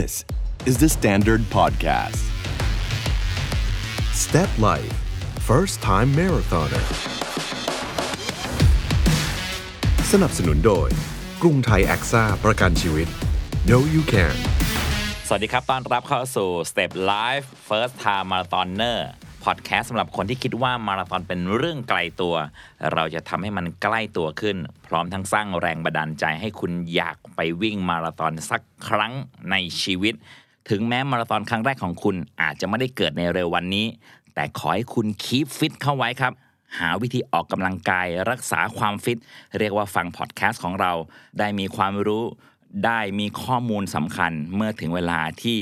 This is the Standard Podcast. Step Life First Time Marathoner สนับสนุนโดย กรุงไทยแอคซ่าประกันชีวิต No You Can สวัสดีครับ ต้อนรับเข้าสู่ Step Life First Time Marathoner พอดแคสต์สำหรับคนที่คิดว่ามาราธอนเป็นเรื่องไกลตัว เราจะทำให้มันใกล้ตัวขึ้น พร้อมทั้งสร้างแรงบันดาลใจให้คุณอยากไปวิ่งมาราธอนสักครั้งในชีวิต ถึงแม้มาราธอนครั้งแรกของคุณอาจจะไม่ได้เกิดในเร็ววันนี้ แต่ขอให้คุณคีปฟิตเข้าไว้ครับหาวิธีออกกำลังกายรักษาความฟิต เรียกว่าฟังพอดแคสต์ของเรา ได้มีความรู้ ได้มีข้อมูลสำคัญ เมื่อถึงเวลาที่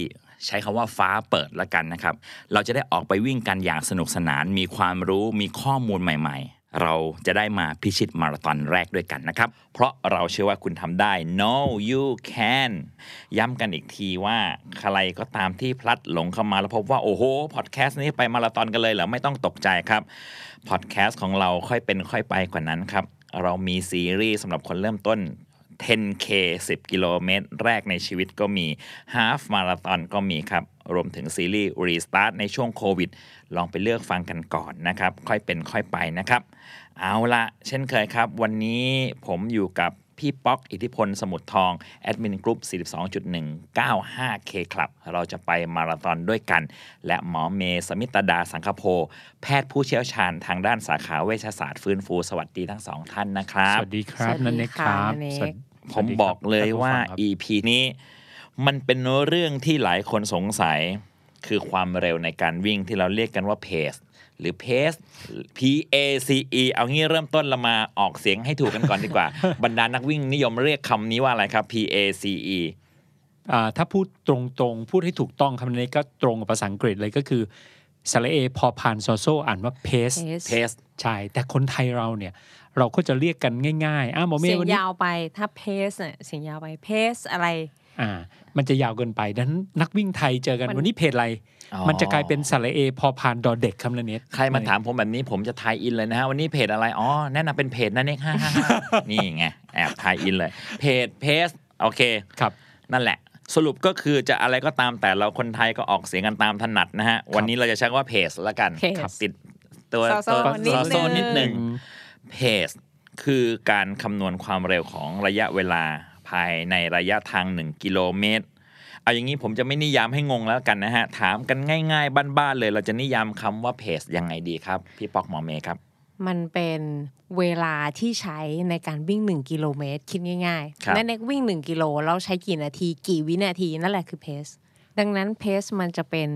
ใช้คำว่าฟ้าเปิดละกันนะครับ เราจะได้ออกไปวิ่งกันอย่างสนุกสนาน มีความรู้มีข้อมูลใหม่ ๆ เราจะได้มาพิชิตมาราธอนแรกด้วยกันนะครับ เพราะเราเชื่อว่าคุณทำได้ no you can ย้ำกันอีกทีว่าใครก็ตามที่พลัดหลงเข้ามาแล้วพบว่า โอ้โหพอดแคสต์นี้ไปมาราธอนกันเลยเหรอไม่ต้องตกใจครับพอดแคสต์ของเราค่อยเป็นค่อยไปกว่านั้นครับเรามีซีรีส์สำหรับคนเริ่มต้น 10K 10 กิโลเมตร แรกในชีวิตก็มี Half Marathon ก็มีครับ รวมถึงซีรีส์ Restart ในช่วงโควิด ลองไปเลือกฟังกันก่อนนะครับ ค่อยเป็นค่อยไปนะครับ เอาละเช่นเคยครับ วันนี้ผมอยู่กับพี่ป๊อกอิทธิพลสมุทรทอง แอดมินกรุ๊ป 42.195K ครับเราจะไปมาราธอนด้วยกัน และหมอเมย์สมิตดาสังคโพ แพทย์ผู้เชี่ยวชาญทางด้านสาขาเวชศาสตร์ฟื้นฟู สวัสดีทั้งสองท่านนะครับ สวัสดีครับสวัสดีนันเนกครับ ค่ะนันเนกสวัสดีผมบอกเลยว่าท่านผู้ฟังครับ EP นี้ มันเป็นเรื่องที่หลายคนสงสัย คือความเร็วในการวิ่งที่เราเรียกกันว่า paceหรือเพส P A C E เอางี้เริ่มต้นเรามาออกเสียงให้ถูกกันก่อนดีกว่า บรรดานักวิ่งนิยมเรียกคำนี้ว่าอะไรครับ P A C E อ่าถ้าพูดตรงๆ พูดให้ถูกต้องคำนี้ก็ตรงกับภาษาอังกฤษเลยก็คือสระเอพอพานโซโซอ่านว่าเพส Pace เพสใช่ แต่คนไทยเราเนี่ย เราก็จะเรียกกันง่ายๆอ้าวหมอเมเสียย์งวันนี้ยาวไปถ้าเพสเนี่ยเสียงยาวไปเพสอะไรอ่ามันจะยาวเกินไปดังนั้นนักวิ่งไทยเจอกันมันวันนี้เพจอะไรอ๋อมันจะกลายเป็นสระเอพอพานดอเด็กคำละเน็ตใครมาถามผมแบบนี้ผมจะทายอินเลยนะฮะวันนี้เพจอะไรอ๋อแนะนำเป็นเพจนั่นเองฮ่าฮ่าฮ่านี่ไงแอบทายอินเลย เพจเพสโอเคครับนั่นแหละสรุปก็คือจะอะไรก็ตามแต่เราคนไทยก็ออกเสียงกันตามถนัดนะฮะ วันนี้เราจะใช้คำว่าเพจละกัน Pace ครับติดตัวโซโซตัวนิดโซโซนึงนิดหนึ่ง เพจคือการคำนวณความเร็วของระยะเวลาภายในระยะทาง 1 กิโลเมตร เอาอย่างนี้ผมจะไม่นิยามให้งงแล้วกันนะฮะ ถามกันง่าย ๆ บ้านๆเลย เราจะนิยามคำว่าเพจยังไงดีครับ พี่ปอกหมอเมย์ครับ มันเป็นเวลาที่ใช้ในการวิ่ง 1 กิโลเมตร คิดง่ายครับๆนั่นเอกวิ่ง 1 กิโลแล้วใช้กี่นาที กี่วินาทีนั่นแหละคือเพสดังนั้นเพสมันจะเป็น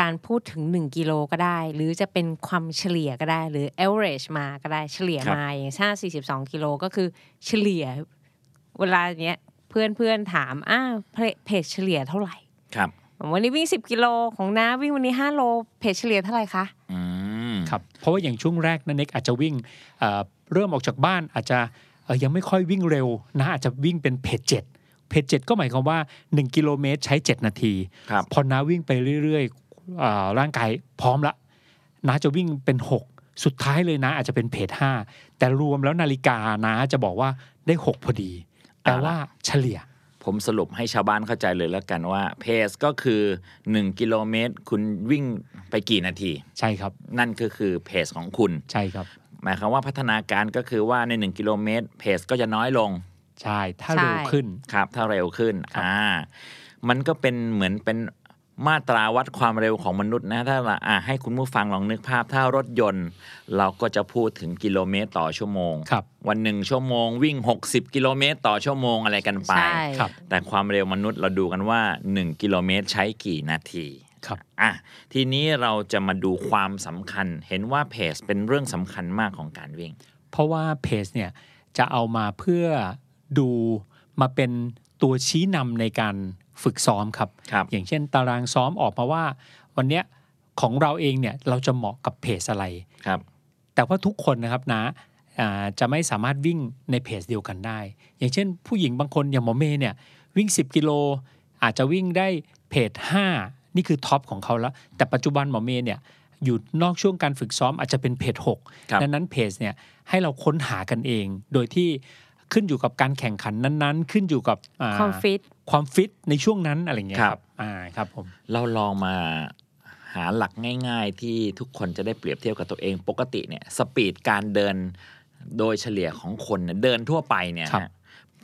การพูดถึง 1 กิโลก็ได้ หรือจะเป็นความเฉลี่ยก็ได้ หรือ average มาก็ได้เฉลี่ยมาอย่างถ้า42 กิโลก็คือเฉลี่ย เวลาเนี้ยเพื่อนเพื่อนๆถามอ้าวเพจเฉลี่ยเท่าไหร่ครับวันนี้วิ่ง 10 กิโลของน้าวิ่งวันนี้5โลเพจเฉลี่ยเท่าไหร่คะอืมครับเพราะว่าอย่างช่วงแรกนันเน็กอาจจะวิ่งเอ่อเริ่มออกจากบ้านอาจจะเอ่อยังไม่ค่อยวิ่งเร็วนะอาจจะวิ่งเป็นเพจเจ็ดเพจเจ็ดก็หมายความว่า 1 กิโลเมตรใช้ 7 นาทีครับพอน้าวิ่งไปเรื่อยๆเอ่อ ร่างกายพร้อมละน้าจะวิ่งเป็น 6 สุดท้ายเลยนะ อาจจะเป็นเพจ5แต่รวมแล้วนาฬิกานะจะบอกว่าได้ 6 พอดี แต่ว่าเฉลี่ย ผมสรุปให้ชาวบ้านเข้าใจเลยแล้วกันว่า เพจก็คือ 1 กิโลเมตร คุณวิ่งไปกี่นาที ใช่ครับ นั่นก็คือเพจของคุณใช่ครับ หมายความว่าพัฒนาการก็คือว่าใน 1 กิโลเมตร เพจก็จะน้อยลงใช่ ถ้าใช่เร็วขึ้นครับ ถ้าเร็วขึ้นครับอ่า มันก็เป็นเหมือนเป็น มาตราวัดความเร็วของมนุษย์นะถ้าเราอ่าให้คุณผู้ฟังลองนึกภาพถ้ารถยนต์ เราก็จะพูดถึงกิโลเมตรต่อชั่วโมงครับวันหนึ่งชั่วโมงวิ่ง 60 กิโลเมตรต่อชั่วโมงอะไรกันไป ใช่ครับ แต่ความเร็วมนุษย์เราดูกันว่า 1 กิโลเมตรใช้กี่นาทีครับอะทีนี้เราจะมาดูความสำคัญ เห็นว่าเพจเป็นเรื่องสำคัญมากของการวิ่ง เพราะว่าเพจเนี่ยจะเอามาเพื่อดูมาเป็นตัวชี้นำในการ ฝึกซ้อมครับครับอย่างเช่น ตารางซ้อมออกมาว่า วันเนี้ยของเราเองเนี่ยเราจะเหมาะกับเพจอะไรครับ แต่ว่าทุกคนนะครับนะอ่าจะไม่สามารถวิ่งในเพจเดียวกันได้ อย่างเช่น ผู้หญิงบางคนอย่างหมอเมย์เนี่ยวิ่ง 10 กิโล อาจจะวิ่งได้เพจ 5 นี่คือท็อปของเขาแล้ว แต่ปัจจุบันหมอเมย์เนี่ยอยู่นอกช่วงการฝึกซ้อมอาจจะเป็นเพจครับ6ดังนั้นเพจเนี่ยให้เราค้นหากันเอง โดยที่ ขึ้นอยู่กับการแข่งขันนั้นๆ ขึ้นอยู่กับอ่ความฟิตความฟิตในช่วงนั้นอะไรเงี้ยคครัรับบอ่าครับผมเราลองมาหาหลักง่ายๆ ที่ทุกคนจะได้เปรียบเทียบกับตัวเองปกติเนี่ยสปีดการเดินโดยเฉลี่ยของคนเนี่ยเดินทั่วไปเนี่ยครับฮะ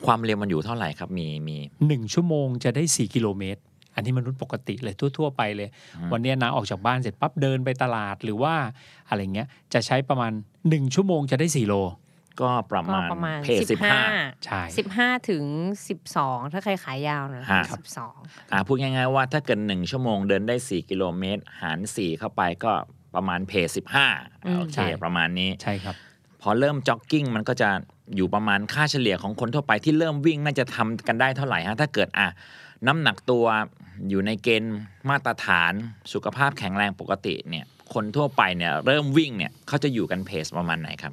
ความเร็วมันอยู่เท่าไหร่ครับมีมีหนึ่งชั่วโมงจะได้ 4 กิโลเมตร อันนี้มนุษย์ปกติเลยทั่ว ๆ ไปเลย วันเนี้ยนะออกจากบ้านเสร็จปั๊บเดินไปตลาดหรือว่าอะไรเงี้ยจะใช้ประมาณ 1 ชั่วโมงจะได้ 4 โล ก็ประก็มาณประมาณเพจสิบห้าใช่สิบห้าถึงสิบสองถ้าใครขายยาวนะฮะสิบสองอ่าพูดง่ายๆว่าถ้าเกินหนึ่งชั่วโมงเดินได้4กิโลเมตร หาร4เข้าไปก็ประมาณเพจสิบห้าโอเคใช่ประมาณนี้ใช่ครับ พอเริ่มจ็อกกิ้งมันก็จะอยู่ประมาณค่าเฉลี่ยของคนทั่วไปที่เริ่มวิ่งน่าจะทำกันได้เท่าไหร่ฮะถ้าเกิดอะน้ำหนักตัวอยู่ในเกณฑ์มาตรฐานสุขภาพแข็งแรงปกติเนี่ยคนทั่วไปเนี่ยเริ่มวิ่งเนี่ยเขาจะอยู่กันเพจประมาณไหนครับ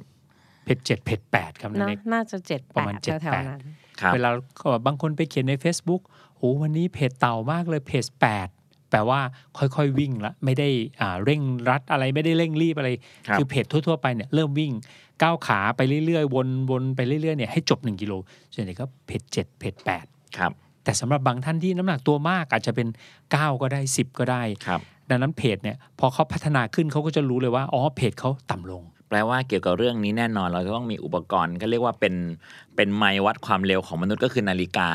เพจเจ็ดเพจแปดครับนั่นนะเองน่าจะเจ็ดปแประมาณดเจ็ดแถวแปดๆนั้นครับเวลาเขาบอกบางคนไปเขียนใน Facebook โอ้วันนี้เพจเต่ามากเลยเพจแปดแปลว่าค่อยๆวิ่งละไม่ได้อ่าเร่งรัดอะไรไม่ได้เร่งรีบอะไรครับอเพจทั่วๆไปเนี่ยเริ่มวิ่งก้าวขาไปเรื่อยๆ วนวนไปเรื่อยๆเนี่ยให้จบ 1 กิโลส่วนใหญ่ก็เพจเจ็ดเพจแปดครับแต่สำหรับบางท่านที่น้ำหนักตัวมากอาจจะเป็น 9 ก็ได้ 10 ก็ได้ครับดังนั้นเพจเนี่ยพอเขาพัฒนาขึ้นเขาก็จะรู้เลยว่า อ๋อเพจเขาต่ำลง แปลว่าเกี่ยวกับเรื่องนี้แน่นอน เราจะต้องมีอุปกรณ์ก็เรียกว่าเป็นเป็นไมล์วัดความเร็วของมนุษย์ก็คือนาฬิกา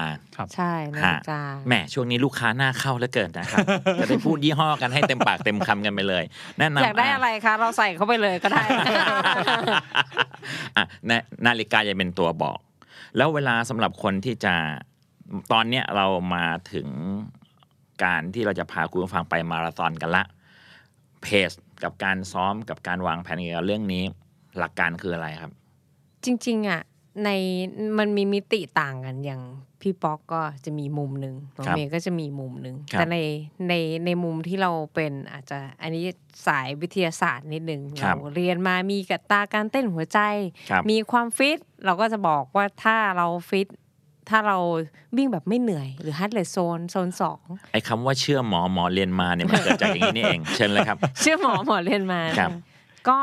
ใช่นาฬิกาแหมช่วงนี้ลูกค้าหน้าเข้าแล้วเกินนะครับจะได้พูดยี่ห้อกันให้เต็มปากเต็มคำกันไปเลยแนะนำอยากได้อะไรคะเราใส่เข้าไปเลยก็ได้อะนานาฬิกาจะเป็นตัวบอก แล้วเวลาสำหรับคนที่จะตอนเนี้ยเรามาถึงการที่เราจะพาคุณผู้ฟังไปมาราธอนกันละเพจ กับการซ้อมกับการวางแผนเกี่ยวกับเรื่องนี้ หลักการคืออะไรครับ จริงๆอะในมันมีมิติต่างกันอย่างพี่ป๊อกก็จะมีมุมหนึ่งน้องครับเมย์ก็จะมีมุมหนึ่งครับแต่ในในในมุมที่เราเป็นอาจจะอันนี้สายวิทยาศาสตร์นิดนึงครัเราบเรียนมามีกับตาการเต้นหัวใจครับมีความฟิตเราก็จะบอกว่าถ้าเราฟิต ถ้าเราวิ่งแบบไม่เหนื่อยหรือฮัตเลสโซนโซนสองไอ้คำว่าเชื่อหมอหมอเรียนมาเนี่ยมันเกิดจากอย่างนี้นี่เองเชิญเลยครับ เชื่อหมอหมอเรียนมาครับก็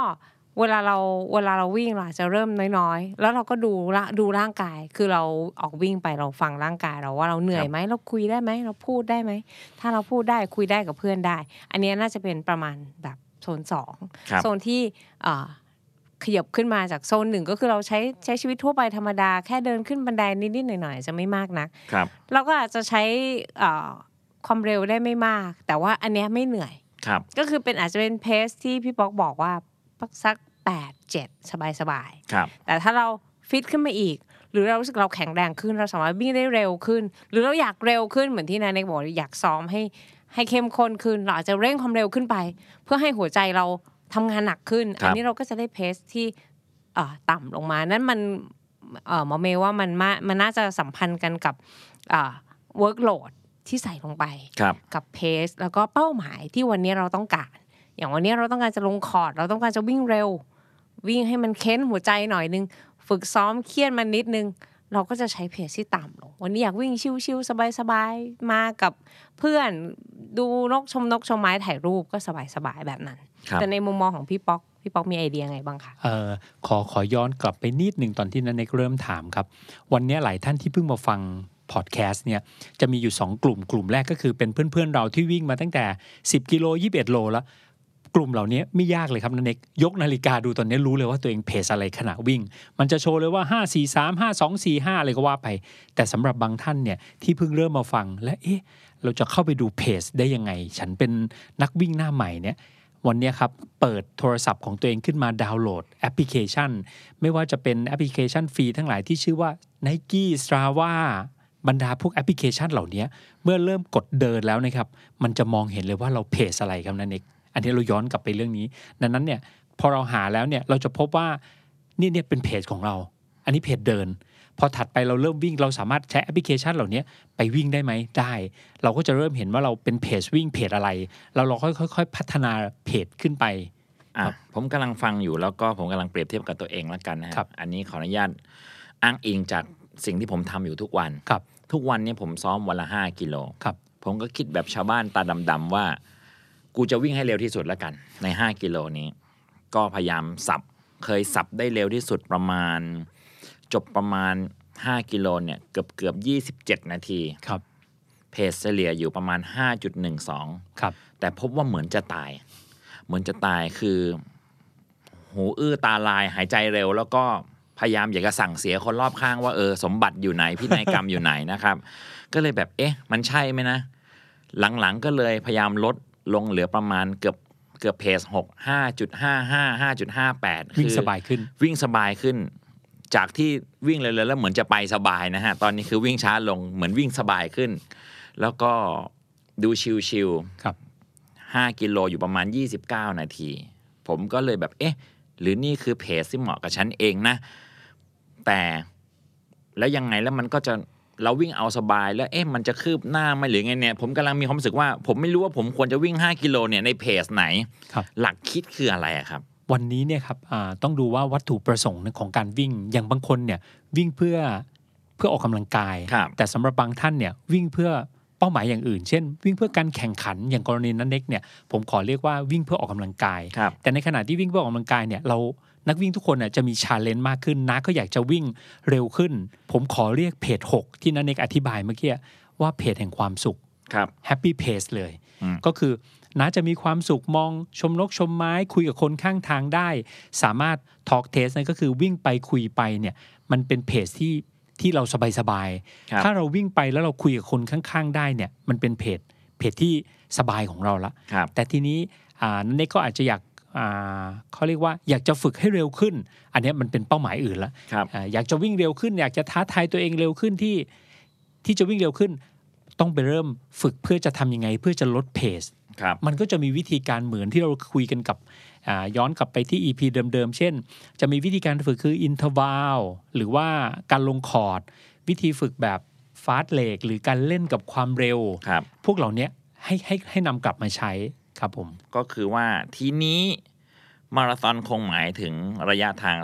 เวลาเราเวลาเราวิ่งเราอาจจะเริ่มน้อยๆ แล้วเราก็ดูละดูร่างกาย คือเราออกวิ่งไปเราฟังร่างกายเราว่าเราเหนื่อยไหมเราคุยได้ไหมเราพูดได้ไหมถ้าเราพูดได้คุยได้กับเพื่อนได้ อันเนี้ยน่าจะเป็นประมาณแบบโซนสองครับโซนที่เอ่อ ขยับขึ้นมาจากโซนหนึ่งก็คือเราใช้ใช้ชีวิตทั่วไปธรรมดาแค่เดินขึ้นบันไดนิดๆหน่อยๆจะไม่มากนักครับเราก็อาจจะใช้เอ่อความเร็วได้ไม่มาก แต่ว่าอันเนี้ยไม่เหนื่อยครับก็คือเป็นอาจจะเป็นเพสที่พี่ป๊อกบอกว่าสักแปดเจ็ดสบายสบายครับๆแต่ถ้าเราฟิตขึ้นมาอีก หรือเรารู้สึกเราแข็งแรงขึ้นเราสามารถวิ่งได้เร็วขึ้น หรือเราอยากเร็วขึ้นเหมือนที่นายเน็กบอกอยากซ้อมให้ให้เข้มข้นขึ้น เราอาจจะเร่งความเร็วขึ้นไป เพื่อให้หัวใจเรา ทำงานหนักขึ้นครับอันนี้เราก็จะได้เพสที่เอ่อต่ำลงมา นั่นมันเอ่อหมอเมย์ว่ามันมามันน่าจะสัมพันธ์กันกับเอ่อ workload ที่ใส่ลงไปครับกับเพสแล้วก็เป้าหมายที่วันนี้เราต้องการ อย่างวันนี้เราต้องการจะลงคอร์ด เราต้องการจะวิ่งเร็ว วิ่งให้มันเค้นหัวใจหน่อยนึง ฝึกซ้อมเครียดมันนิดนึง เราก็จะใช้เพจที่ต่ำลง วันนี้อยากวิ่งชิวๆสบายๆ มากับเพื่อนดูนกชมนกชมไม้ถ่ายรูปก็สบายๆ แบบนั้นครับ แต่ในมุมมองของพี่ป๊อกพี่ป๊อกมีไอเดียไงบ้างคะเอ่อขอขอย้อนกลับไปนิดหนึ่งตอนที่นันเนกเริ่มถามครับ วันนี้หลายท่านที่เพิ่งมาฟังพอดแคสต์เนี่ยจะมีอยู่ 2 กลุ่มกลุ่มแรกก็คือเป็นเพื่อนๆเราที่วิ่งมาตั้งแต่ 10 กิโล 21 โลแล้ว กลุ่มเหล่านี้ไม่ยากเลยครับนันเนกยกนาฬิกาดูตอนนี้รู้เลยว่าตัวเอง pace อะไรขณะวิ่ง มันจะโชว์เลยว่า 5 4 3 5 2 4 5อะไรก็ว่าไป แต่สำหรับบางท่านเนี่ยที่เพิ่งเริ่มมาฟังและเอ๊ะเราจะเข้าไปดู pace ได้ยังไง ฉันเป็นนักวิ่งหน้าใหม่เนี่ย วันนี้ครับ เปิดโทรศัพท์ของตัวเองขึ้นมาดาวน์โหลดแอปพลิเคชัน ไม่ว่าจะเป็นแอปพลิเคชันฟรีทั้งหลายที่ชื่อว่า Nike Strava บรรดาพวกแอปพลิเคชันเหล่านี้เมื่อเริ่มกดเดินแล้วนะครับ มันจะมองเห็นเลยว่าเราเพจอะไรครับนั่นเองอันนี้เราย้อนกลับไปเรื่องนี้ ดังนั้นเนี่ยพอเราหาแล้วเนี่ยเราจะพบว่านี่เนี่ยเป็นเพจของเรา อันนี้เพจเดิน พอถัดไปเราเริ่มวิ่งเราสามารถใช้แอปพลิเคชันเหล่านี้ไปวิ่งได้ไหมได้ เราก็จะเริ่มเห็นว่าเราเป็นเพจวิ่งเพจอะไรแล้วเราค่อยๆพัฒนาเพจขึ้นไปอะผมกำลังฟังอยู่แล้วก็ผมกำลังเปรียบเทียบกับตัวเองแล้วกันนะฮะครับ อันนี้ขออนุญาตอ้างอิงจากสิ่งที่ผมทำอยู่ทุกวันครับ ทุกวันเนี้ผมซ้อมวันละห้ากิโลครับ ผมก็คิดแบบชาวบ้านตาดำๆว่า กูจะวิ่งให้เร็วที่สุดแล้วกัน ใน5กิโลนี้ ก็พยายามสับเคยสับได้เร็วที่สุดประมาณ จบประมาณ 5 กิโลเนี่ยเกือบเกือบ27 นาทีครับเพจเฉลี่ยอยู่ประมาณ 5.12 ครับ แต่พบว่าเหมือนจะตาย เหมือนจะตายคือ หูอื้อตาลายหายใจเร็ว แล้วก็พยายามอยากจะสั่งเสียคนรอบข้างว่าเออสมบัติอยู่ไหนพินัยกรรมอยู่ไหนนะครับ ก็เลยแบบเอ๊ะ มันใช่ไหมนะ หลังๆก็เลยพยายามลดลงเหลือประมาณเกือบเกือบเพจหกห้าจุดห้าห้าห้าจุดห้าแปดวิ่งสบายขึ้น วิ่งสบายขึ้น จากที่วิ่งเลยๆแล้วเหมือนจะไปสบายนะฮะ ตอนนี้คือวิ่งช้าลงเหมือนวิ่งสบายขึ้น แล้วก็ดูชิวๆครับ5กิโลอยู่ประมาณ 29 นาที ผมก็เลยแบบเอ๊ะ หรือนี่คือเพจที่เหมาะกับฉันเองนะ แต่แล้วยังไงแล้วมันก็จะเราวิ่งเอาสบายแล้วเอ๊ะมันจะคืบหน้าไหมหรือไงเนี่ยผมกำลังมีความรู้สึกว่า ผมไม่รู้ว่าผมควรจะวิ่ง 5 กิโลเนี่ยในเพจไหนครับหลักคิดคืออะไรอะครับ วันนี้เนี่ยครับอ่าต้องดูว่าวัตถุประสงค์ของการวิ่งอย่างบางคนเนี่ยวิ่งเพื่อเพื่อออกกำลังกายครับแต่สำหรับบางท่านเนี่ยวิ่งเพื่อเป้าหมายอย่างอื่น เช่น วิ่งเพื่อการแข่งขันอย่างกรณีนั้นเน็กเนี่ยผมขอเรียกว่าวิ่งเพื่อออกกำลังกายครับแต่ในขณะที่วิ่งเพื่อออกกำลังกายเนี่ยเรานักวิ่งทุกคนน่ะจะมี challenge มากขึ้นนะก็อยากจะวิ่งเร็วขึ้น ผมขอเรียก pace 6 ที่นันเนกอธิบายเมื่อกี้ว่า pace แห่งความสุขครับ happy pace เลยอืมก็คือ น่าจะมีความสุขมองชมนกชมไม้คุยกับคนข้างทางได้ สามารถทอ l k เทสนั่นก็คือวิ่งไปคุยไปเนี่ยมันเป็นเพจที่ที่เราสบายครับๆถ้าเราวิ่งไปแล้วเราคุยกับคนข้างๆ ได้เนี่ยมันเป็นเพจเพจที่สบายของเราละครับแต่ทีนี้อ่านันเน็กก็อาจจะอยากอ่าเขาเรียกว่าอยากจะฝึกให้เร็วขึ้น อันเนี้ยมันเป็นเป้าหมายอื่นละครับอ่าอยากจะวิ่งเร็วขึ้น อยากจะท้าทายตัวเองเร็วขึ้นที่ที่จะวิ่งเร็วขึ้น ต้องไปเริ่มฝึกเพื่อจะทำยังไง เพื่อจะลดเพสครับมันก็จะมีวิธีการเหมือนที่เราคุยกันกับอ่าย้อนกลับไปที่ EP เดิมๆ เช่น จะมีวิธีการฝึกคือ interval หรือว่าการลงคอร์ด วิธีฝึกแบบ fartlek หรือการเล่นกับความเร็วครับพวกเหล่านี้ให้ให้ให้นำกลับมาใช้ครับผม ก็คือว่าทีนี้มาราธอนคงหมายถึงระยะทาง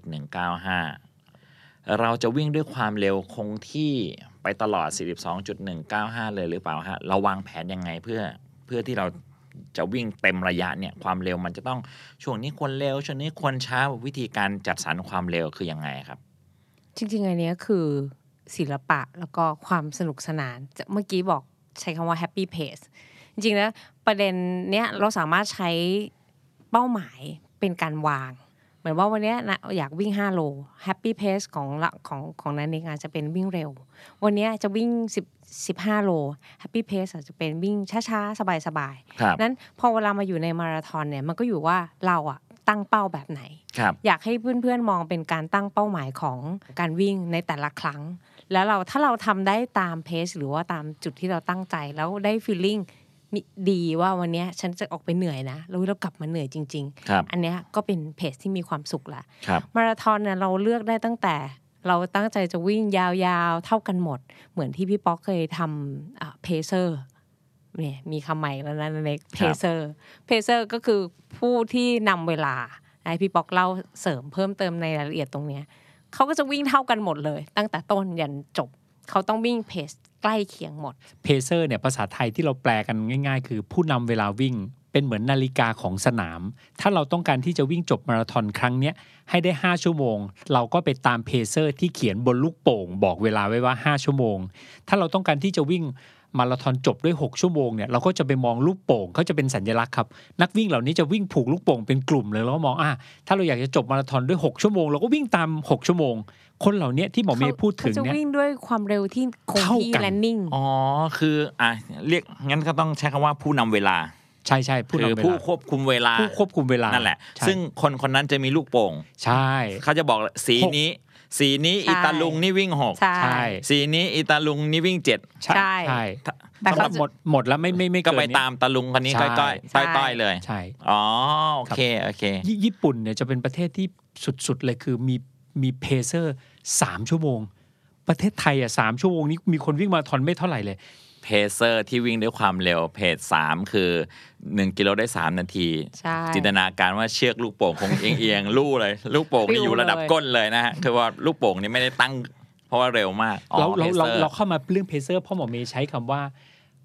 42.195 เราจะวิ่งด้วยความเร็วคงที่ ไปตลอด 42.195 เลยหรือเปล่าฮะเราวางแผนยังไงเพื่อเพื่อที่เราจะวิ่งเต็มระยะเนี่ยความเร็วมันจะต้องช่วงนี้ควรเร็วช่วงนี้ควรช้าวิธีการจัดสรรความเร็วคือยังไงครับ จริงๆอันนี้คือศิลปะแล้วก็ความสนุกสนานจะเมื่อกี้บอกใช้คำว่า happy pace จริงๆแล้วประเด็นเนี้ยเราสามารถใช้เป้าหมายเป็นการวาง เหมือนว่าวันเนี้ยนะอยากวิ่ง 5 โล happy pace ของละของของนันเองอาจจะเป็นวิ่งเร็ว วันเนี้ยจะวิ่ง 10 15 โล happy pace อาจจะเป็นวิ่งช้าๆ สบายๆครับนั้นพอเวลามาอยู่ในมาราธอนเนี่ยมันก็อยู่ว่าเราอะตั้งเป้าแบบไหนครับอยากให้เพื่อนๆมองเป็นการตั้งเป้าหมายของการวิ่งในแต่ละครั้ง แล้วเราถ้าเราทำได้ตามเพสหรือว่าตามจุดที่เราตั้งใจแล้วได้ฟีลลิ่ง ดีว่าวันเนี้ยฉันจะออกไปเหนื่อยนะแล้วเรากลับมาเหนื่อยจริงครับๆอันเนี้ยก็เป็นเพจที่มีความสุขละครับมาราธอนเนี่ยเราเลือกได้ตั้งแต่เราตั้งใจจะวิ่งยาวๆ เท่ากันหมด เหมือนที่พี่ป๊อกเคยทำ pacer เนี่ยมีคำใหม่แล้วนะเรียก pacer pacer ก็คือผู้ที่นำเวลาให้พี่ป๊อกเล่าเสริมเพิ่มเติมในรายละเอียดตรงเนี้ยเขาก็จะวิ่งเท่ากันหมดเลย ตั้งแต่ต้นยันจบ เขาต้องวิ่ง pace ใกล้เคียงหมด pacer เนี่ยภาษาไทยที่เราแปลกันง่าย ๆ คือผู้นำเวลาวิ่งเป็นเหมือนนาฬิกาของสนาม ถ้าเราต้องการที่จะวิ่งจบมาราธอนครั้งเนี้ยให้ได้ 5 ชั่วโมง เราก็ไปตามเพเซอร์ที่เขียนบนลูกโป่ง บอกเวลาไว้ว่า 5 ชั่วโมง ถ้าเราต้องการที่จะวิ่ง มาราธอนจบด้วย 6 ชั่วโมงเนี่ยเราก็จะไปมองลูกโป่งเขาจะเป็นสัญลักษณ์ครับ นักวิ่งเหล่านี้จะวิ่งผูกลูกโป่งเป็นกลุ่มเลยแล้วก็มองอะถ้าเราอยากจะจบมาราธอนด้วย 6 ชั่วโมงเราก็วิ่งตาม 6 ชั่วโมง คนเหล่านี้ที่หมอเมย์พูดถึงเขาจะเนี่ยวิ่งด้วยความเร็วที่คงเท่าที่กันและนิ่งอ๋อคืออะเรียกงั้นก็ต้องใช้คำว่าผู้นำเวลาใช่ใช่ผู้คืนำอเวผู้ลาควบคุมเวลาผู้ควบคุมเวลานั่นแหละใช่ซึ่งคนคนนั้นจะมีลูกโป่ง ใช่ เขาจะบอกเลยสีนี้ สีนี้ใช่อีตาลุงนี่วิ่งหกใช่ใช่สีนี้อีตาลุงนี่วิ่งเจ็ดใช่ใช่แต่สำหเขารับหมดหมดแล้วไม่ไม่ไม่ก็เนไปนี้ตามตาลุงคนนี้ใช่ก้อยก้อยต้อยต้อยๆเลยใช่อ๋อโอเคโอเคญี่ญี่ปุ่นเนี่ยจะเป็นประเทศที่สุดๆเลยคือมีมี pacer สามชั่วโมง ประเทศไทยอะสามชั่วโมงนี้มีคนวิ่งมาราธอนไม่เท่าไหร่เลย pacer ที่วิ่งด้วยความเร็ว pace สามคือหนึ่งกิโลได้สามนาทีใช่จินตนาการว่าเชือกลูกโป่งคงเอียงเอียงๆลู่เลย ลูกโป่งนี่อยู่ระดับปลิวเลยก้นเลยนะฮะคือว่าลูกโป่งนี่ไม่ได้ตั้ง เพราะว่าเร็วมากอ๋อเราเราเรา pacer เราเข้ามาเรื่อง pacer พ่อหมอเมย์ใช้คำว่า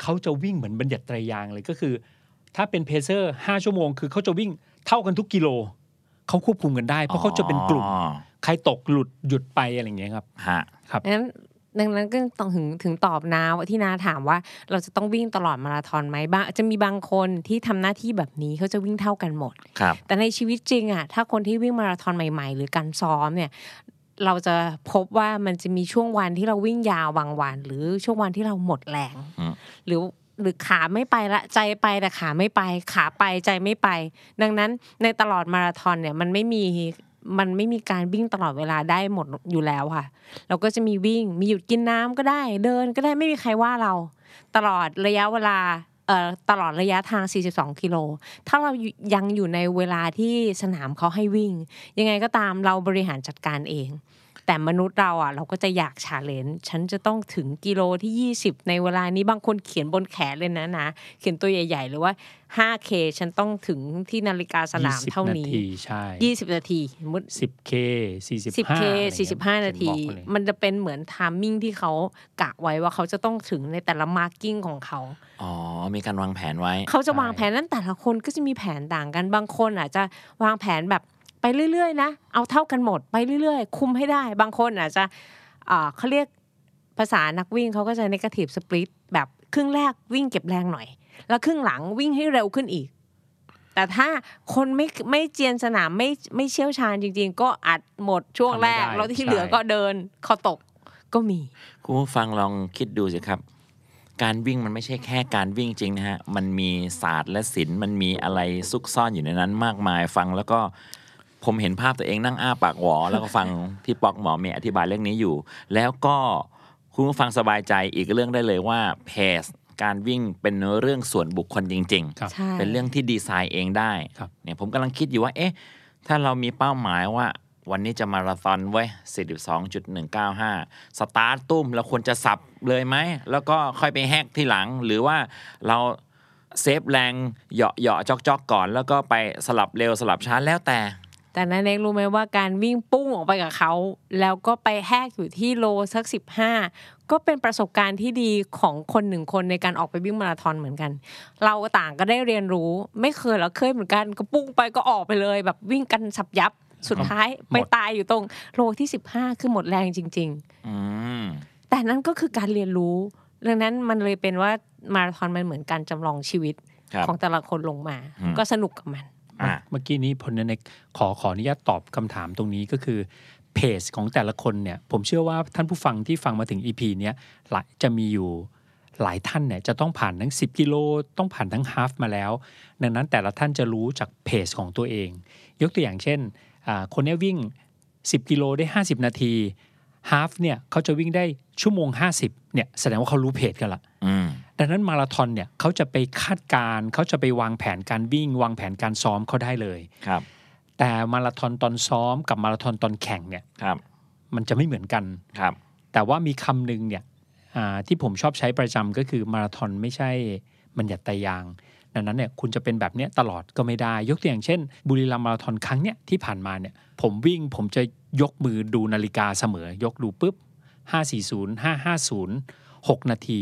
เขาจะวิ่งเหมือนบัญญัติไตรยางค์เลยก็คือ ถ้าเป็น pacer ห้าชั่วโมง คือเขาจะวิ่งเท่ากันทุกกิโลเขาควบคุมกันได้ เพราะเขาจะเป็นกลุ่มอ๋อใครตกหลุดหยุดไปอะไรอย่างเงี้ยครับฮะดังนั้น ดังนั้นก็ต้องถึงถึงตอบนาว่าที่นาถามว่าเราจะต้องวิ่งตลอดมาราธอนไหมบ้างจะมีบางคนที่ทำหน้าที่แบบนี้เขาจะวิ่งเท่ากันหมดครับแต่ในชีวิตจริงอะถ้าคนที่วิ่งมาราธอนใหม่ ๆ หรือการซ้อมเนี่ยเราจะพบว่ามันจะมีช่วงวันที่เราวิ่งยาวบางวัน หรือช่วงวันที่เราหมดแรงอืมหรือหรือขาไม่ไปละใจไปแต่ขาไม่ไป ขาไปใจไม่ไป ดังนั้นในตลอดมาราธอนเนี่ยมันไม่มี มันไม่มีการวิ่งตลอดเวลาได้หมดอยู่แล้วค่ะ เราก็จะมีวิ่งมีหยุดกินน้ำก็ได้ เดินก็ได้ไม่มีใครว่าเรา ตลอดระยะเวลาเอ่อตลอดระยะทาง 42 กิโล ถ้าเรายังอยู่ในเวลาที่สนามเขาให้วิ่ง ยังไงก็ตามเราบริหารจัดการเอง แต่มนุษย์เราอะเราก็จะอยากชาเลนจ์ฉันจะต้องถึงกิโลที่ 20 ในเวลานี้บางคนเขียนบนแขนเลยนะนะ เขียนตัวใหญ่ ๆ หรือว่า 5K ฉันต้องถึงที่นาฬิกาสนาม20เท่านี้นาทีใช่ 20 นาทีสมมุติ 10K 45 10K 45 นาทีเขียบอกไปเลยมันจะเป็นเหมือน timing ที่เขากะไว้ว่าเขาจะต้องถึงในแต่ละ marking ของเขา อ๋อ มีการวางแผนไว้ เขาจะวางแผนนั้นแต่ละคนก็จะมีแผนต่างกันบางคนอาจจะวางแผนแบบ ไปเรื่อยๆนะเอาเท่ากันหมดไปเรื่อยๆ คุมให้ได้ บางคนอาจจะอ่าเขาเรียกภาษานักวิ่งเขาก็จะ negative split แบบครึ่งแรกวิ่งเก็บแรงหน่อย แล้วครึ่งหลังวิ่งให้เร็วขึ้นอีก แต่ถ้าคนไม่ไม่เจียนสนามไม่ไม่เชี่ยวชาญจริง ๆ ก็อัดหมดช่วงแรกทำไม่ได้แล้วที่ใช่เหลือก็เดินคอตกก็มี คุณผู้ฟังลองคิดดูสิครับ การวิ่งมันไม่ใช่แค่การวิ่งจริงนะฮะ มันมีศาสตร์และศิลป์มันมีอะไรซุกซ่อนอยู่ในนั้นมากมายฟังแล้วก็ ผมเห็นภาพตัวเองนั่งอ้าปากหวอ แล้วก็ฟังพี่ป๊อกหมอเมย์อธิบายเรื่องนี้อยู่ แล้วก็คุณผู้ฟังสบายใจอีกเรื่องได้เลยว่า pace การวิ่งเป็นเรื่องส่วนบุคคลจริงๆครับใช่เป็นเรื่องที่ดีไซน์เองได้ครับเนี่ยผมกำลังคิดอยู่ว่า เอ๊ะ ถ้าเรามีเป้าหมายว่าวันนี้จะมาราธอนไว้ย42.195 สตาร์ทตุ้มเราควรจะสับเลยไหม แล้วก็ค่อยไปแฮ่กที่หลัง หรือว่าเรา save แรงเหยาะเหยาะจอกจอกก่อน แล้วก็ไปสลับเร็วสลับช้าแล้วแต่ แต่นันเอกรู้ไหมว่าการวิ่งปุ้งออกไปกับเขา แล้วก็ไปแหกอยู่ที่โลสักสิบห้าก็เป็นประสบการณ์ที่ดีของคนหนึ่งคนในการออกไปวิ่งมาราธอนเหมือนกัน เราต่างก็ได้เรียนรู้ ไม่เคยเราเคยเหมือนกัน ก็ปุ้งไปก็ออกไปเลย แบบวิ่งกันสับยับสุดท้ายหมดไปตายอยู่ตรงโลที่สิบห้าคือหมดแรงจริงอืมๆแต่นั่นก็คือการเรียนรู้ดังนั้นมันเลยเป็นว่ามาราธอนมันเหมือนการจำลองชีวิตครับของแต่ละคนลงมาอืมก็สนุกกับมันอะ เมื่อกี้นี้พลนเนกขอขออนุญาตตอบคำถามตรงนี้ก็คือเพจของแต่ละคนเนี่ยผมเชื่อว่าท่านผู้ฟังที่ฟังมาถึง EP เนี้ยหลายจะมีอยู่หลายท่านเนี่ยจะต้องผ่านทั้ง 10 กิโล ต้องผ่านทั้งฮาฟมาแล้ว ดังนั้นแต่ละท่านจะรู้จากเพจของตัวเอง ยกตัวอย่างเช่น คนนี้วิ่ง 10 กิโลได้ 50 นาทีฮาฟเนี่ยเขาจะวิ่งได้ชั่วโมง 50เนี่ยแสดงว่าเขารู้เพจกันละ ดังนั้นมาราธอนเนี่ยเขาจะไปคาดการณ์เขาจะไปวางแผนการวิ่ง วางแผนการซ้อมเขาได้เลยครับ แต่มาราธอนตอนซ้อมกับมาราธอนตอนแข่งเนี่ยครับมันจะไม่เหมือนกันครับ แต่ว่ามีคำหนึ่งเนี่ยอ่าที่ผมชอบใช้ประจำก็คือมาราธอนไม่ใช่มันหยัดตายาง ดังนั้นเนี่ยคุณจะเป็นแบบเนี้ยตลอดก็ไม่ได้ ยกตัวอย่างเช่น บุรีรัมย์มาราธอนครั้งเนี้ยที่ผ่านมาเนี่ยผมวิ่งผมจะยกมือดูนาฬิกาเสมอ ยกดูปุ๊บ540 550 6 นาที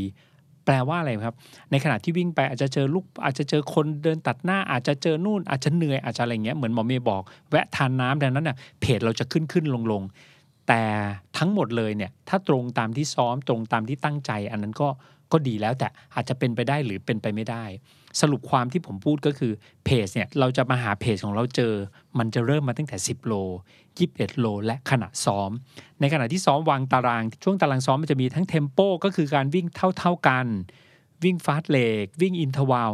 แปลว่าอะไรครับ ในขณะที่วิ่งไปอาจจะเจอลูกอาจจะเจอคนเดินตัดหน้าอาจจะเจอนู่นอาจจะเหนื่อยอาจจะอะไรเงี้ยเหมือนหมอเมย์บอกแวะทานน้ำดังนั้นเน่ยเพจเราจะขึ้นขึ้นลงลงแต่ทั้งหมดเลยเนี่ยถ้าตรงตามที่ซ้อมตรงตามที่ตั้งใจ อันนั้นก็ก็ดีแล้วแต่อาจจะเป็นไปได้หรือเป็นไปไม่ได้ สรุปความที่ผมพูดก็คือเพจเนี่ยเราจะมาหาเพจของเราเจอ มันจะเริ่มมาตั้งแต่ 10 โล 21 โล และขณะซ้อม ในขณะที่ซ้อมวางตาราง ช่วงตารางซ้อมมันจะมีทั้งเทมโปก็คือการวิ่งเท่าๆกัน วิ่งฟาสเลกวิ่งอินทวาล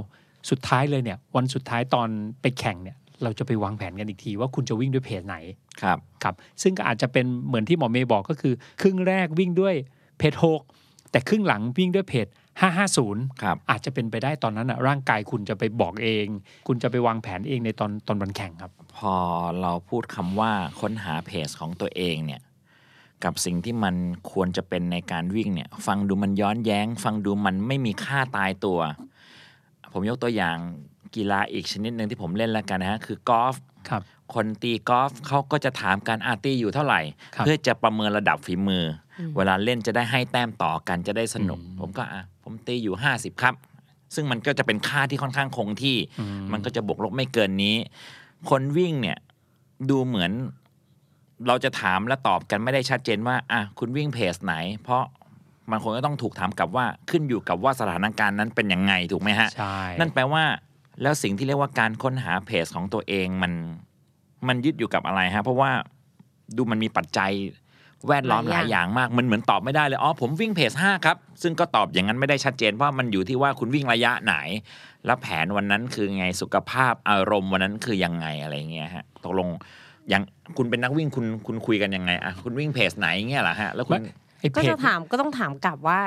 สุดท้ายเลยเนี่ยวันสุดท้ายตอนไปแข่งเนี่ยเราจะไปวางแผนกันอีกทีว่าคุณจะวิ่งด้วยเพจไหนครับครับซึ่งก็อาจจะเป็นเหมือนที่หมอเมย์บอกก็คือ ครึ่งแรกวิ่งด้วยเพจ6แต่ครึ่งหลังวิ่งด้วยเพจ 550ครับอาจจะเป็นไปได้ตอนนั้นอะร่างกายคุณจะไปบอกเอง คุณจะไปวางแผนเองในตอนตอนวันแข่งครับ พอเราพูดคำว่าค้นหาเพจของตัวเองเนี่ยกับสิ่งที่มันควรจะเป็นในการวิ่งเนี่ย ฟังดูมันย้อนแย้ง ฟังดูมันไม่มีค่าตายตัว ผมยกตัวอย่างกีฬาอีกชนิดหนึ่งที่ผมเล่นแล้วกันนะฮะ คือกอล์ฟครับ คนตีกอล์ฟเขาก็จะถามกันอาตีอยู่เท่าไหร่ครับเพื่อจะประเมินระดับฝีมืออเวลาเล่นจะได้ให้แต้มต่อกันจะได้สนุกอืมผมก็อะผม ตีอยู่ 50 ครับ ซึ่งมันก็จะเป็นค่าที่ค่อนข้างคงที่อืมมันก็จะบวกลบไม่เกินนี้ คนวิ่งเนี่ยดูเหมือนเราจะถามและตอบกันไม่ได้ชัดเจนว่าอะคุณวิ่งเพจไหน เพราะมันคงจะต้องถูกถามกลับว่าขึ้นอยู่กับว่าสถานการณ์นั้นเป็นยังไงถูกไหมฮะใช่นั่นแปลว่า แล้วสิ่งที่เรียกว่าการค้นหาเพจของตัวเองมันมันยึดอยู่กับอะไรฮะ เพราะว่าดูมันมีปัจจัย แวดล้อมหหลาลายยอย่อาย่างงมาก มันเหมือนตอบไม่ได้เลย อ๋อ ผมวิ่งเพจห้าครับ ซึ่งก็ตอบอย่างนั้นไม่ได้ชัดเจน เพราะมันอยู่ที่ว่าคุณวิ่งระยะไหน แล้วแผนวันนั้นคือไง สุขภาพอารมณ์วันนั้นคือยังไงอะไรเงี้ยฮะ ตกลง อย่างคุณเป็นนักวิ่งคุณคุณคุยกันยังไงอะคุณวิ่งเพจไหนเงี้ยเหรอฮะ แล้วคุณไอ้ก็เพจจะถามก็ต้องถามกลับว่า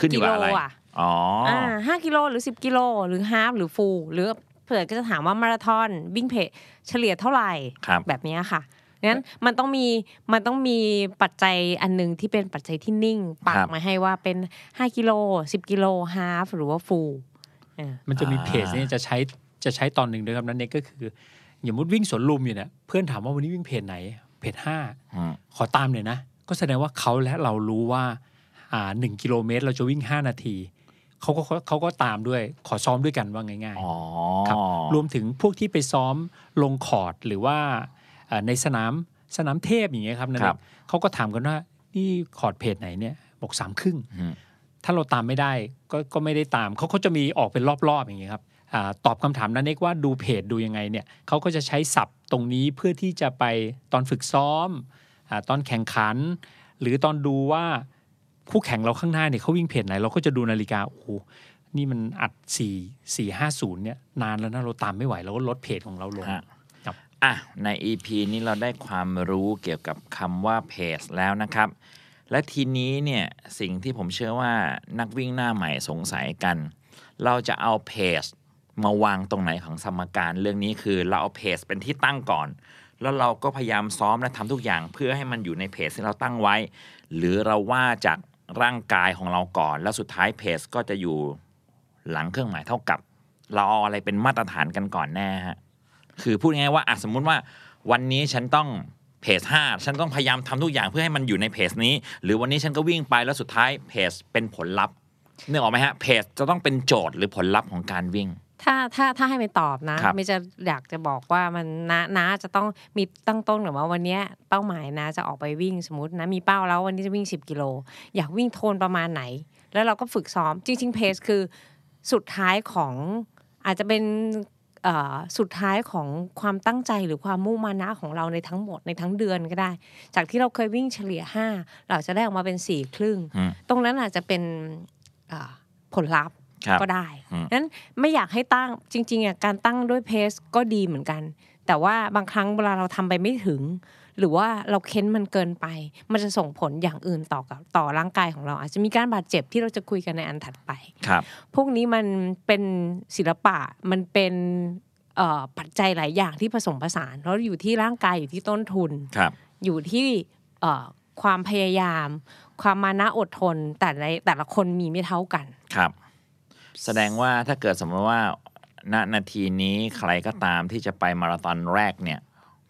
ขึ้นอยู่กับอะไรกิโลอะอ๋อออ่าห้ากิโลหรือสิบกิโลหรือฮาฟหรือฟูลหรือเผื่อก็จะถามว่ามาราธอนวิ่งเพจเฉลี่ยเท่าไหร่ครับแบบเนี้ยค่ะ งั้นมันต้องมีมันต้องมีปัจจัยอันหนึงที่เป็นปัจจัยที่นิ่งปักมาให้ว่าเป็น 5กิโล10กิโลฮาฟหรือว่าฟูลมันจะมีอ่าเพจเนี่ยจะใช้จะใช้ตอนหนึ่งด้วยครับนั่นเองก็คืออย่างมุดวิ่งสวนลุมอยู่เนี่ยเพื่อนถามว่าวันนี้วิ่งเพจไหน เพจห้าอืมขอตามเลยนะ ก็แสดงว่าเขาและเรารู้ว่าอ่าหนึ่งกิโลเมตรเราจะวิ่ง5นาทีเขาก็เขาก็ตามด้วยขอซ้อมด้วยกันว่าง่ายอ๋อๆครับรวมถึงพวกที่ไปซ้อมลงคอร์ดหรือว่าเอ่อ ในสนามสนามเทพอย่างเงี้ยครับนั่นคเอรับงเขาก็ถามกันว่านี่คอร์ดเพจไหนเนี่ยบอกสามครึ่งอืมถ้าเราตามไม่ได้ก็ก็ไม่ได้ตามเขาเขาจะมีออกเป็นรอบๆอย่างเงี้ยครับอาตอบคำถามนั้นเอกว่าดูเพจดูยังไงเนี่ยเขาก็จะใช้ศัพท์ตรงนี้เพื่อที่จะไปตอนฝึกซ้อมอาตอนแข่งขัน หรือตอนดูว่าคู่แข่งเราข้างหน้าเนี่ยเขาวิ่งเพจไหน เราก็จะดูนาฬิกาโอ้โหนี่มันอัด4 4 5 0เนี่ยนานแล้วนะเราตามไม่ไหวเราก็ลดเพจของเราลงฮะครับ อะ ใน EP นี้เราได้ความรู้เกี่ยวกับคำว่าเพจแล้วนะครับ และทีนี้เนี่ยสิ่งที่ผมเชื่อว่านักวิ่งหน้าใหม่สงสัยกัน เราจะเอาเพจมาวางตรงไหนของสมการเรื่องนี้คือเราเอาเพจเป็นที่ตั้งก่อน แล้วเราก็พยายามซ้อมและทำทุกอย่างเพื่อให้มันอยู่ในเพจที่เราตั้งไว้ หรือเราว่าจากร่างกายของเราก่อน แล้วสุดท้ายเพจก็จะอยู่หลังเครื่องหมายเท่ากับ เราเอาอะไรเป็นมาตรฐานกันก่อนแน่ฮะ คือพูดง่ายๆว่าอะสมมุติว่าวันนี้ฉันต้องเพจห้าฉันต้องพยายามทำทุกอย่างเพื่อให้มันอยู่ในเพจนี้ หรือวันนี้ฉันก็วิ่งไปแล้วสุดท้ายเพจเป็นผลลัพธ์นึกออกไหมฮะเพจจะต้องเป็นโจทย์หรือผลลัพธ์ของการวิ่ง ถ้าถ้าถ้าให้ไม่ตอบนะครับไม่จะอยากจะบอกว่ามันน้าน้าจะต้องมีตั้งต้นหรือว่าวันเนี้ยเป้าหมายนะจะออกไปวิ่งสมมตินะมีเป้าแล้ววันนี้จะวิ่ง 10 กิโล อยากวิ่งโทนประมาณไหน แล้วเราก็ฝึกซ้อมจริง ๆ เพจคือสุดท้ายของอาจจะเป็นเอ่อ สุดท้ายของความตั้งใจหรือความมุ่งมานะของเราในทั้งหมดในทั้งเดือนก็ได้ จากที่เราเคยวิ่งเฉลี่ย 5 เราจะได้ออกมาเป็น4ครึ่งอืมตรงนั้นอาจจะเป็นเอ่อผลลัพธ์ครับก็ได้อืมนั้นไม่อยากให้ตั้งจริงๆอะการตั้งด้วยเพสก็ดีเหมือนกัน แต่ว่าบางครั้งเวลาเราทำไปไม่ถึง หรือว่าเราเค้นมันเกินไป มันจะส่งผลอย่างอื่นต่อกับต่อร่างกายของเรา อาจจะมีการบาดเจ็บที่เราจะคุยกันในอันถัดไปครับ พวกนี้มันเป็นศิลปะมันเป็นเอ่อปัจจัยหลายอย่างที่ผสมผสานแล้วอยู่ที่ร่างกายอยู่ที่ต้นทุนครับอยู่ที่เอ่อความพยายาม ความมานะอดทน แต่ในแต่ละคนมีไม่เท่ากันครับ แสดงว่าถ้าเกิดสมมติว่าณนาทีนี้ใครก็ตามที่จะไปมาราธอนแรกเนี่ย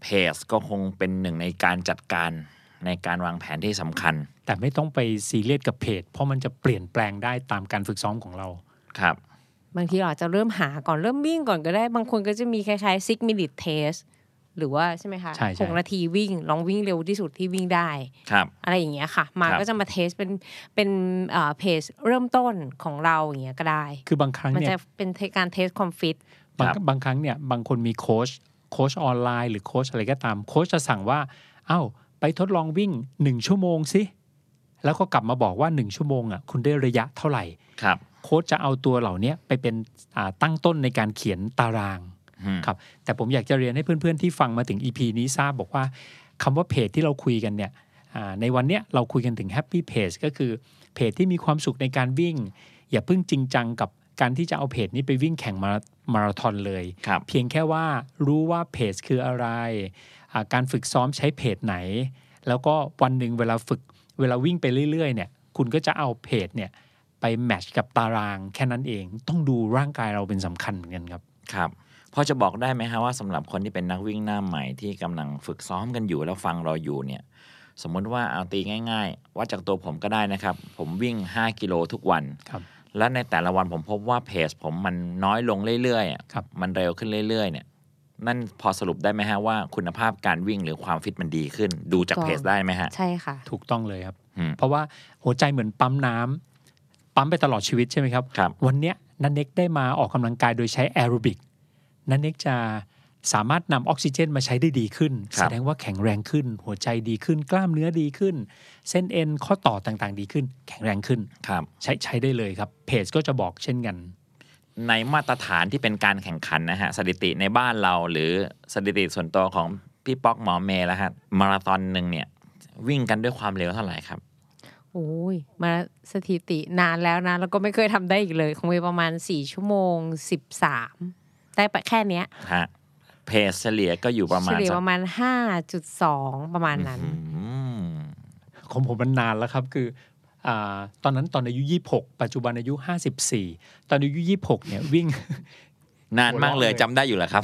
เพจก็คงเป็นหนึ่งในการจัดการในการวางแผนที่สำคัญ แต่ไม่ต้องไปซีเรียสกับเพจ เพราะมันจะเปลี่ยนแปลงได้ตามการฝึกซ้อมของเราครับ บางทีเราอาจจะเริ่มหาก่อนเริ่มวิ่งก่อนก็ได้ บางคนก็จะมีคล้ายๆ six minute test หรือว่าใช่ไหมคะใช่ใช่หกนาทีวิ่ง ลองวิ่งเร็วที่สุดที่วิ่งได้ครับอะไรอย่างเงี้ยค่ะ มาครับก็จะมา test เป็นเป็น pace เริ่มต้นของเราอย่างเงี้ยก็ได้ คือบางครั้งมันเนี่ยจะเป็นการ test ความฟิตบางครับบางครั้งเนี่ยบางคนมีโค้ช โค้ชออนไลน์หรือโค้ชอะไรก็ตามโค้ชจะสั่งว่า เอ้า ไปทดลองวิ่งหนึ่งชั่วโมงสิ แล้วก็กลับมาบอกว่าหนึ่งชั่วโมงอะคุณได้ระยะเท่าไหร่ครับโค้ชจะเอาตัวเหล่านี้ไปเป็นอ่าตั้งต้นในการเขียนตารางอืมครับแต่ผมอยากจะเรียนให้เพื่อนๆที่ฟังมาถึง EP นี้ทราบบอกว่าคำว่าเพจที่เราคุยกันเนี่ยอ่าในวันเนี้ยเราคุยกันถึง Happy Page ก็คือเพจที่มีความสุขในการวิ่ง อย่าเพิ่งจริงจังกับ การที่จะเอาเพจนี้ไปวิ่งแข่งมารามาราธอนเลยครับเพียงแค่ว่ารู้ว่าเพจคืออะไรอ่าการฝึกซ้อมใช้เพจไหน แล้วก็วันหนึ่งเวลาฝึกเวลาวิ่งไปเรื่อยๆเนี่ยคุณก็จะเอาเพจเนี่ยไปแมทช์กับตารางแค่นั้นเอง ต้องดูร่างกายเราเป็นสำคัญเหมือนกันครับครับพอจะบอกได้ไหมฮะว่าสำหรับคนที่เป็นนักวิ่งหน้าใหม่ที่กำลังฝึกซ้อมกันอยู่แล้วฟังเราอยู่เนี่ยสมมติว่าเอาตีง่าย ๆ วัดจากตัวผมก็ได้นะครับ ผมวิ่ง 5 กิโลทุกวันครับ และในแต่ละวันผมพบว่าเพจผมมันน้อยลงเรื่อยๆอะครับมันเร็วขึ้นเรื่อยๆเนี่ยนั่นพอสรุปได้ไหมฮะว่าคุณภาพการวิ่งหรือความฟิตมันดีขึ้น ดูจากถูกต้องเพจได้ไหมฮะ ใช่ค่ะ ถูกต้องเลยครับอืมเพราะว่าหัวใจเหมือนปั๊มน้ำปั๊มไปตลอดชีวิตใช่ไหมครับครับวันเนี้ยนันเน็กได้มาออกกำลังกายโดยใช้แอโรบิกนันเน็กจะ สามารถนำออกซิเจนมาใช้ได้ดีขึ้นครัแสบดงว่าแข็งแรงขึ้น หัวใจดีขึ้น กล้ามเนื้อดีขึ้น เส้นเอ็นข้อต่อต่างๆ ดีขึ้น แข็งแรงขึ้นครับใช้ใช้ได้เลยครับ เพจก็จะบอกเช่นกัน ในมาตรฐานที่เป็นการแข่งขันนะฮะสถิติในบ้านเราหรือสถิติส่วนตัวของพี่ป๊อกหมอเมย์แล้วฮะมาราธอนหนึ่งเนี่ยวิ่งกันด้วยความเร็วเท่าไหร่ครับโอ้ยมาสถิตินานแล้วนะ แล้วก็ไม่เคยทำได้อีกเลย คงมีประมาณ4ชั่วโมง13ได้ไปแค่เนี้ยฮะ เพจเฉลี่ยก็อยู่ประมาเฉณลี่ยสักประมาณ5.2ประมาณนั้นอืมของผมมันนานแล้วครับคืออาตอนนั้นตอนอายุ 26 ปัจจุบันอายุ 54 ตอนอายุ 26 เนี่ยวิ่ง นานมากเลยหัวเราะเลยจำได้อยู่เหรอครับ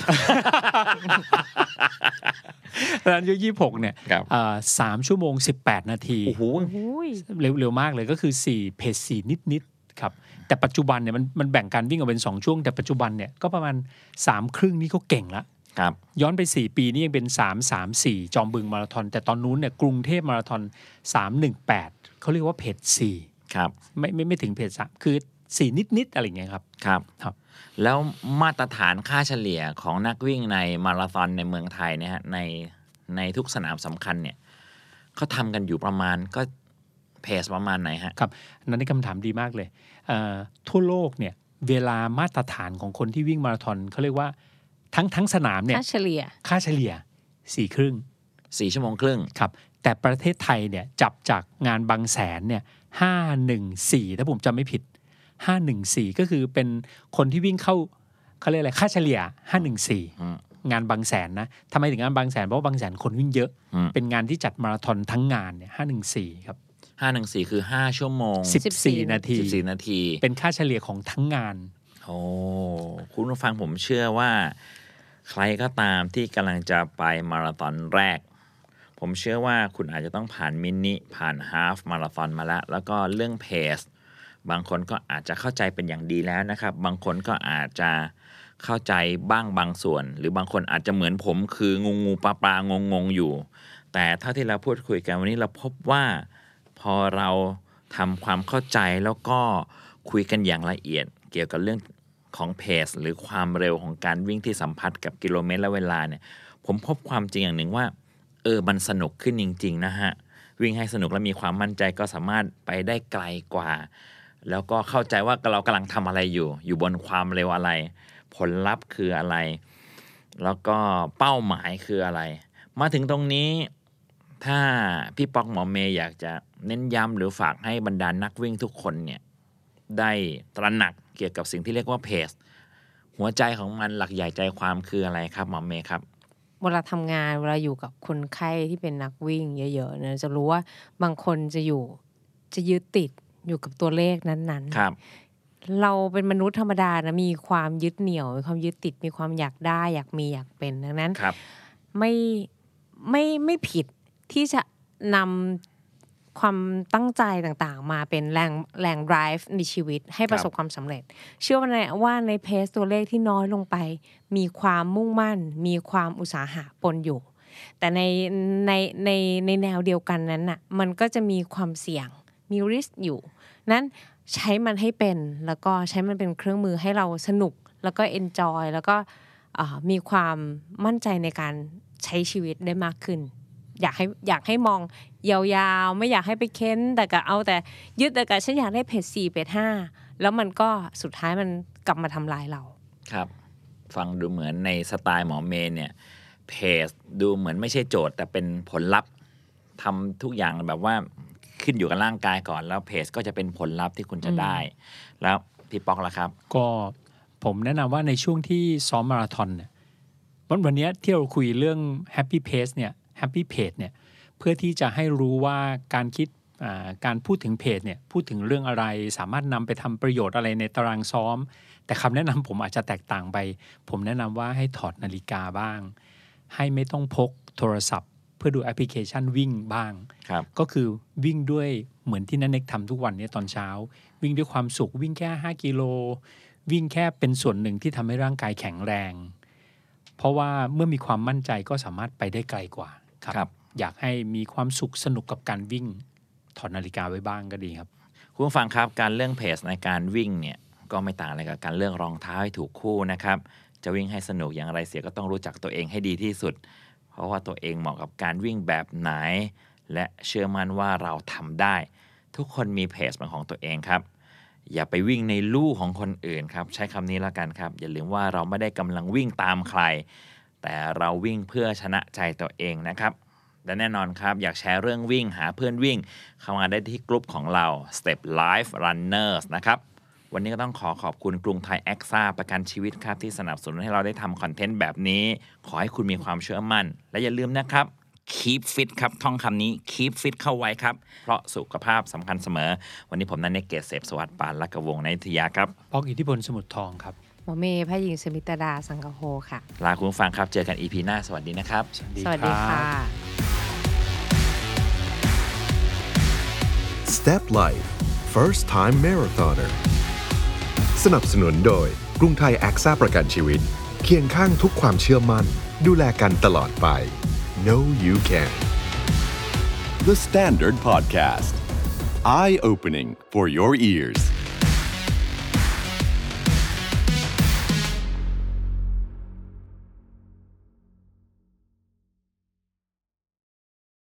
ตอนอายุ 26 เนี่ยครับอ่าสามชั่วโมง 18 นาทีโอ้โหอุ้ยเร็วเร็วมากเลยก็คือ 4 เพจ4นิดนิดๆครับ แต่ปัจจุบันเนี่ยมันมันแบ่งการวิ่งออกเป็น 2 ช่วง แต่ปัจจุบันเนี่ยก็ประมาณ3ครึ่งนี่ก็เก่งละครับ ย้อนไป 4 ปีนี่ยังเป็น 3 3 4 จอมบึงมาราธอน แต่ตอนนู้นเนี่ยกรุงเทพมาราธอน 318 เขาเรียกว่าเพจ4ครับไม่ไม่ไม่ถึงเพจ3คือ 4 นิดนิดๆอะไรอย่างเงี้ยครับครับครับ แล้วมาตรฐานค่าเฉลี่ยของนักวิ่งในมาราธอนในเมืองไทยเนี่ยฮะในในทุกสนามสำคัญเนี่ยเขาทำกันอยู่ประมาณก็เพจประมาณไหนฮะครับนั่นนี่คำถามดีมากเลยเอ่อทั่วโลกเนี่ยเวลามาตรฐานของคนที่วิ่งมาราธอนเขาเรียกว่า ทั้งทั้งสนามเนี่ยค่าเฉลี่ยค่าเฉลี่ยสี่ครึ่งสี่ชั่วโมงครึ่งครับ แต่ประเทศไทยเนี่ยจับจากงานบางแสนเนี่ยห้าหนึ่งสี่ถ้าผมจำไม่ผิดห้าหนึ่งสี่ก็คือเป็นคนที่วิ่งเข้าเขาเรียกอะไรค่าเฉลี่ยห้าหนึ่งสี่อืมงานบางแสนนะทำไมถึงงานบางแสนเพราะว่าบางแสนคนวิ่งเยอะอืมเป็นงานที่จัดมาราธอนทั้งงานเนี่ยห้าหนึ่งสี่ครับห้าหนึ่งสี่คือห้าชั่วโมงสิบสี่นาทีสิบสี่นาที เป็นค่าเฉลี่ยของทั้งงาน โอ้คุณผู้ฟังผมเชื่อว่า ใครก็ตามที่กำลังจะไปมาราธอนแรก ผมเชื่อว่าคุณอาจจะต้องผ่านมินิผ่านฮาฟมาราธอนมาแล้ว แล้วก็เรื่องเพสบางคนก็อาจจะเข้าใจเป็นอย่างดีแล้วนะครับ บางคนก็อาจจะเข้าใจบ้างบางส่วน หรือบางคนอาจจะเหมือนผมคืองูงูปลาปลางงงอยู่ แต่เท่าที่เราพูดคุยกันวันนี้เราพบว่าพอเราทำความเข้าใจแล้วก็คุยกันอย่างละเอียด เกี่ยวกับเรื่อง ของเพสหรือความเร็วของการวิ่งที่สัมพัทธ์กับกิโลเมตรและเวลาเนี่ย ผมพบความจริงอย่างหนึ่งว่า เออมันสนุกขึ้นจริง ๆ นะฮะ วิ่งให้สนุกและมีความมั่นใจก็สามารถไปได้ไกลกว่า แล้วก็เข้าใจว่าเรากำลังทำอะไรอยู่ อยู่บนความเร็วอะไร ผลลัพธ์คืออะไร แล้วก็เป้าหมายคืออะไร มาถึงตรงนี้ถ้าพี่ป๊อกหมอเมย์อยากจะเน้นย้ำหรือฝากให้บรรดานนักวิ่งทุกคนเนี่ยได้ตระหนัก เกี่ยวกับสิ่งที่เรียกว่าเพจหัวใจของมันหลักใหญ่ใจความคืออะไรครับหมอเมย์ครับเวลาทำงานเวลาอยู่กับคนไข้ที่เป็นนักวิ่งเยอะๆเนี่ยจะรู้ว่าบางคนจะอยู่จะยึดติดอยู่กับตัวเลขนั้นๆครับ เราเป็นมนุษย์ธรรมดานะมีความยึดเหนี่ยวมีความยึดติดมีความอยากได้อยากมีอยากเป็นดังนั้นครับ ไม่ไม่ไม่ผิดที่จะนำ ความตั้งใจต่างๆ มาเป็นแรงแรง drive ในชีวิตให้ประสบความสำเร็จ เชื่อว่าในว่าในเพสตัวเลขที่น้อยลงไป มีความมุ่งมั่น มีความอุตสาหะปนอยู่ แต่ในในในในแนวเดียวกันนั้นน่ะมันก็จะมีความเสี่ยงมีริสอยู่ นั้นใช้มันให้เป็นแล้วก็ใช้มันเป็นเครื่องมือให้เราสนุกแล้วก็เอนจอยแล้วก็มีความมั่นใจในการใช้ชีวิตได้มากขึ้น อยากให้อยากให้มองยาวๆ ไม่อยากให้ไปเค้น แต่ก็เอาแต่ยึดแต่กับฉันอยากได้เพจสี่เพจห้าแล้วมันก็สุดท้ายมันกลับมาทำลายเรา ครับ ฟังดูเหมือนในสไตล์หมอเมย์เนี่ยเพจดูเหมือนไม่ใช่โจทย์ แต่เป็นผลลัพธ์ทำทุกอย่างแบบว่าขึ้นอยู่กับร่างกายก่อน แล้วเพจก็จะเป็นผลลัพธ์ที่คุณจะได้ แล้วพี่ป๊อกล่ะครับ ก็ผมแนะนำว่าในช่วงที่ซ้อมมาราธอนเนี่ยวันวันเนี้ยที่เราคุยเรื่อง Happy Pace เนี่ย Happy Pace เนี่ยเพื่อที่จะให้รู้ว่าการคิดอ่าการพูดถึงเพจเนี่ยพูดถึงเรื่องอะไรสามารถนำไปทำประโยชน์อะไรในตารางซ้อม แต่คำแนะนำผมอาจจะแตกต่างไป ผมแนะนำว่าให้ถอดนาฬิกาบ้าง ให้ไม่ต้องพกโทรศัพท์ เพื่อดูแอปพลิเคชันวิ่งบ้างครับก็คือวิ่งด้วยเหมือนที่นันเน็กทำทุกวันเนี้ตอนเช้า วิ่งด้วยความสุขวิ่งแค่ 5 กิโล วิ่งแค่เป็นส่วนหนึ่งที่ทำให้ร่างกายแข็งแรง เพราะว่าเมื่อมีความมั่นใจก็สามารถไปได้ไกลกว่า ครับครับอยากให้มีความสุขสนุกกับการวิ่ง ถอดนาฬิกาไว้บ้างก็ดีครับ คุณผู้ฟังครับการเลือกเพจในการวิ่งเนี่ยก็ไม่ต่างอะไรกับการเลือกรองเท้าให้ถูกคู่นะครับ จะวิ่งให้สนุกอย่างไรเสียก็ต้องรู้จักตัวเองให้ดีที่สุด เพราะว่าตัวเองเหมาะกับการวิ่งแบบไหน และเชื่อมั่นว่าเราทำได้ ทุกคนมีเพจเป็นของตัวเองครับ อย่าไปวิ่งในลู่ของคนอื่นครับ ใช้คำนี้แล้วกันครับ อย่าลืมว่าเราไม่ได้กำลังวิ่งตามใคร แต่เราวิ่งเพื่อชนะใจตัวเองนะครับ และแน่นอนครับ อยากแชร์เรื่องวิ่งหาเพื่อนวิ่ง เข้ามาได้ที่กลุ่มของเรา Step Life Runners นะครับวันนี้ก็ต้องขอขอบคุณกรุงไทยแอคซ่าประกันชีวิตครับ ที่สนับสนุนให้เราได้ทำคอนเทนต์แบบนี้ ขอให้คุณมีความเชื่อมั่น และอย่าลืมนะครับ keep fit ครับ ท่องคำนี้ keep fit เข้าไว้ครับ เพราะสุขภาพสำคัญเสมอ วันนี้ผมนันเนกเกษเสพสวัสดิ์ปานละกวงในทยาครับปอกอิทธิพลสมุทรทองครับ มอเมย์แพทย์หญิงสมิตดาสังกะโฮค่ะ ลาคุณผู้ฟังครับ เจอกัน EP หน้า สวัสดีนะครับ สวัสดีค่ะ Step Life First Time Marathoner สนับสนุนโดยกรุงไทยแอคซ่าประกันชีวิต เคียงข้างทุกความเชื่อมั่น ดูแลกันตลอดไป Know you can The Standard Podcast. Eye opening for your ears.